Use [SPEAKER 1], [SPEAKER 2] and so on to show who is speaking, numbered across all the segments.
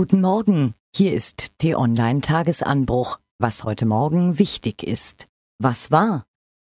[SPEAKER 1] Guten Morgen, hier ist T-Online Tagesanbruch, was heute Morgen wichtig ist. Was war?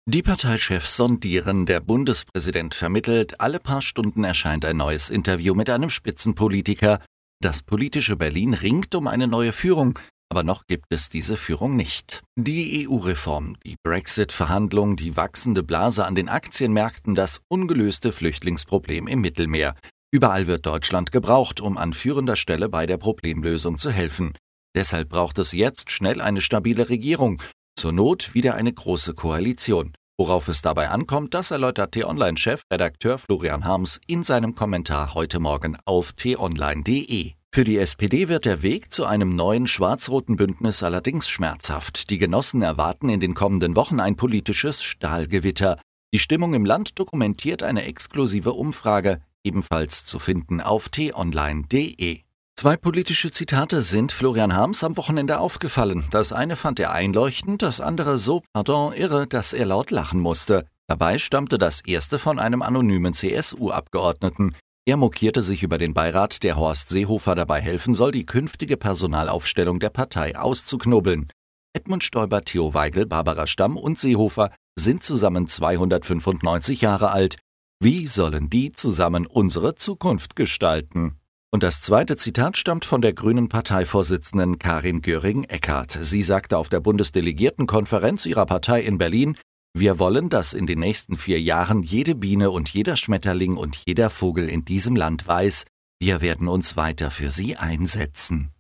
[SPEAKER 2] Die Parteichefs sondieren, der Bundespräsident vermittelt, alle paar Stunden erscheint ein neues Interview mit einem Spitzenpolitiker. Das politische Berlin ringt um eine neue Führung, aber noch gibt es diese Führung nicht. Die EU-Reform, die Brexit-Verhandlungen, die wachsende Blase an den Aktienmärkten, das ungelöste Flüchtlingsproblem im Mittelmeer. Überall wird Deutschland gebraucht, um an führender Stelle bei der Problemlösung zu helfen. Deshalb braucht es jetzt schnell eine stabile Regierung, zur Not wieder eine große Koalition. Worauf es dabei ankommt, das erläutert T-Online-Chef Redakteur Florian Harms in seinem Kommentar heute Morgen auf t-online.de. Für die SPD wird der Weg zu einem neuen schwarz-roten Bündnis allerdings schmerzhaft. Die Genossen erwarten in den kommenden Wochen ein politisches Stahlgewitter. Die Stimmung im Land dokumentiert eine exklusive Umfrage ebenfalls zu finden auf t-online.de. Zwei politische Zitate sind Florian Harms am Wochenende aufgefallen. Das eine fand er einleuchtend, das andere so, pardon, irre, dass er laut lachen musste. Dabei stammte das erste von einem anonymen CSU-Abgeordneten. Er mokierte sich über den Beirat, der Horst Seehofer dabei helfen soll, die künftige Personalaufstellung der Partei auszuknobeln. Edmund Stoiber, Theo Weigel, Barbara Stamm und Seehofer sind zusammen 295 Jahre alt. Wie sollen die zusammen unsere Zukunft gestalten? Und das zweite Zitat stammt von der grünen Parteivorsitzenden Karin Göring-Eckardt. Sie sagte auf der Bundesdelegiertenkonferenz ihrer Partei in Berlin, wir wollen, dass in den nächsten vier Jahren jede Biene und jeder Schmetterling und jeder Vogel in diesem Land weiß, wir werden uns weiter für sie einsetzen.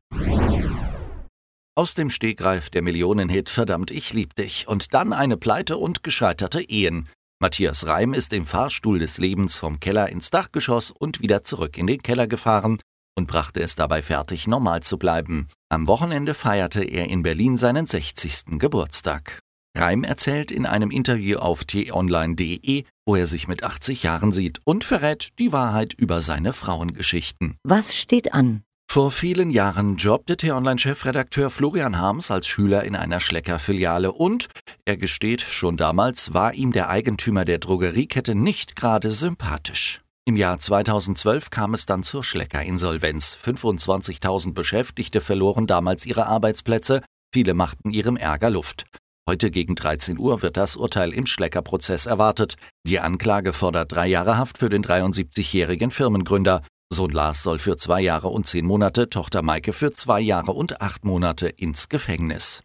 [SPEAKER 2] Aus dem Stegreif der Millionenhit Verdammt, ich lieb dich und dann eine Pleite und gescheiterte Ehen. Matthias Reim ist im Fahrstuhl des Lebens vom Keller ins Dachgeschoss und wieder zurück in den Keller gefahren und brachte es dabei fertig, normal zu bleiben. Am Wochenende feierte er in Berlin seinen 60. Geburtstag. Reim erzählt in einem Interview auf t-online.de, wo er sich mit 80 Jahren sieht und verrät die Wahrheit über seine Frauengeschichten.
[SPEAKER 1] Was steht an?
[SPEAKER 2] Vor vielen Jahren jobbte T-Online-Chefredakteur Florian Harms als Schüler in einer Schlecker-Filiale und, er gesteht, schon damals war ihm der Eigentümer der Drogeriekette nicht gerade sympathisch. Im Jahr 2012 kam es dann zur Schlecker-Insolvenz. 25.000 Beschäftigte verloren damals ihre Arbeitsplätze, viele machten ihrem Ärger Luft. Heute gegen 13 Uhr wird das Urteil im Schlecker-Prozess erwartet. Die Anklage fordert drei Jahre Haft für den 73-jährigen Firmengründer. Sohn Lars soll für zwei Jahre und zehn Monate, Tochter Maike für zwei Jahre und acht Monate ins Gefängnis.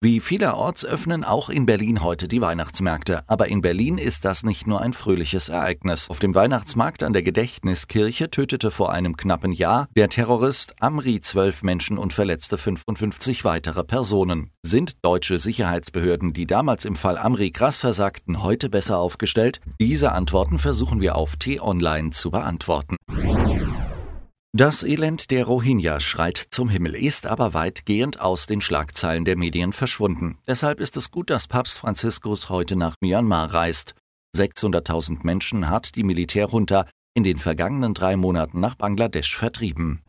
[SPEAKER 2] Wie vielerorts öffnen auch in Berlin heute die Weihnachtsmärkte. Aber in Berlin ist das nicht nur ein fröhliches Ereignis. Auf dem Weihnachtsmarkt an der Gedächtniskirche tötete vor einem knappen Jahr der Terrorist Amri zwölf Menschen und verletzte 55 weitere Personen. Sind deutsche Sicherheitsbehörden, die damals im Fall Amri krass versagten, heute besser aufgestellt? Diese Antworten versuchen wir auf T-Online zu beantworten. Das Elend der Rohingya schreit zum Himmel, ist aber weitgehend aus den Schlagzeilen der Medien verschwunden. Deshalb ist es gut, dass Papst Franziskus heute nach Myanmar reist. 600.000 Menschen hat die Militärjunta in den vergangenen drei Monaten nach Bangladesch vertrieben.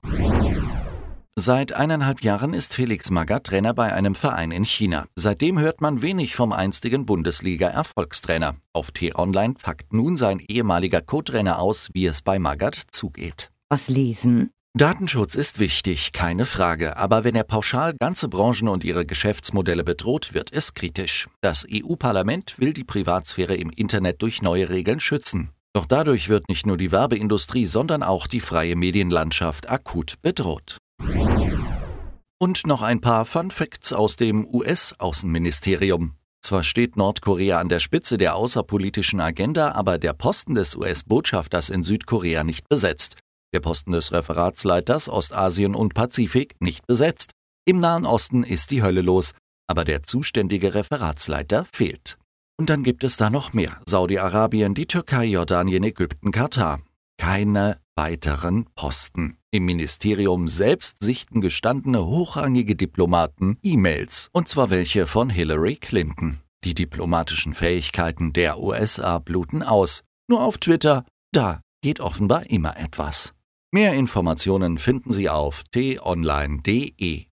[SPEAKER 2] Seit eineinhalb Jahren ist Felix Magath Trainer bei einem Verein in China. Seitdem hört man wenig vom einstigen Bundesliga-Erfolgstrainer. Auf T-Online packt nun sein ehemaliger Co-Trainer aus, wie es bei Magath zugeht
[SPEAKER 1] was lesen?
[SPEAKER 2] Datenschutz ist wichtig, keine Frage, aber wenn er pauschal ganze Branchen und ihre Geschäftsmodelle bedroht, wird es kritisch. Das EU-Parlament will die Privatsphäre im Internet durch neue Regeln schützen. Doch dadurch wird nicht nur die Werbeindustrie, sondern auch die freie Medienlandschaft akut bedroht. Und noch ein paar Fun Facts aus dem US-Außenministerium. Zwar steht Nordkorea an der Spitze der außerpolitischen Agenda, aber der Posten des US-Botschafters in Südkorea nicht besetzt. Der Posten des Referatsleiters Ostasien und Pazifik nicht besetzt. Im Nahen Osten ist die Hölle los, aber der zuständige Referatsleiter fehlt. Und dann gibt es da noch mehr. Saudi-Arabien, die Türkei, Jordanien, Ägypten, Katar. Keine weiteren Posten. Im Ministerium selbst sichten gestandene hochrangige Diplomaten E-Mails, und zwar welche von Hillary Clinton. Die diplomatischen Fähigkeiten der USA bluten aus. Nur auf Twitter, da geht offenbar immer etwas. Mehr Informationen finden Sie auf t-online.de.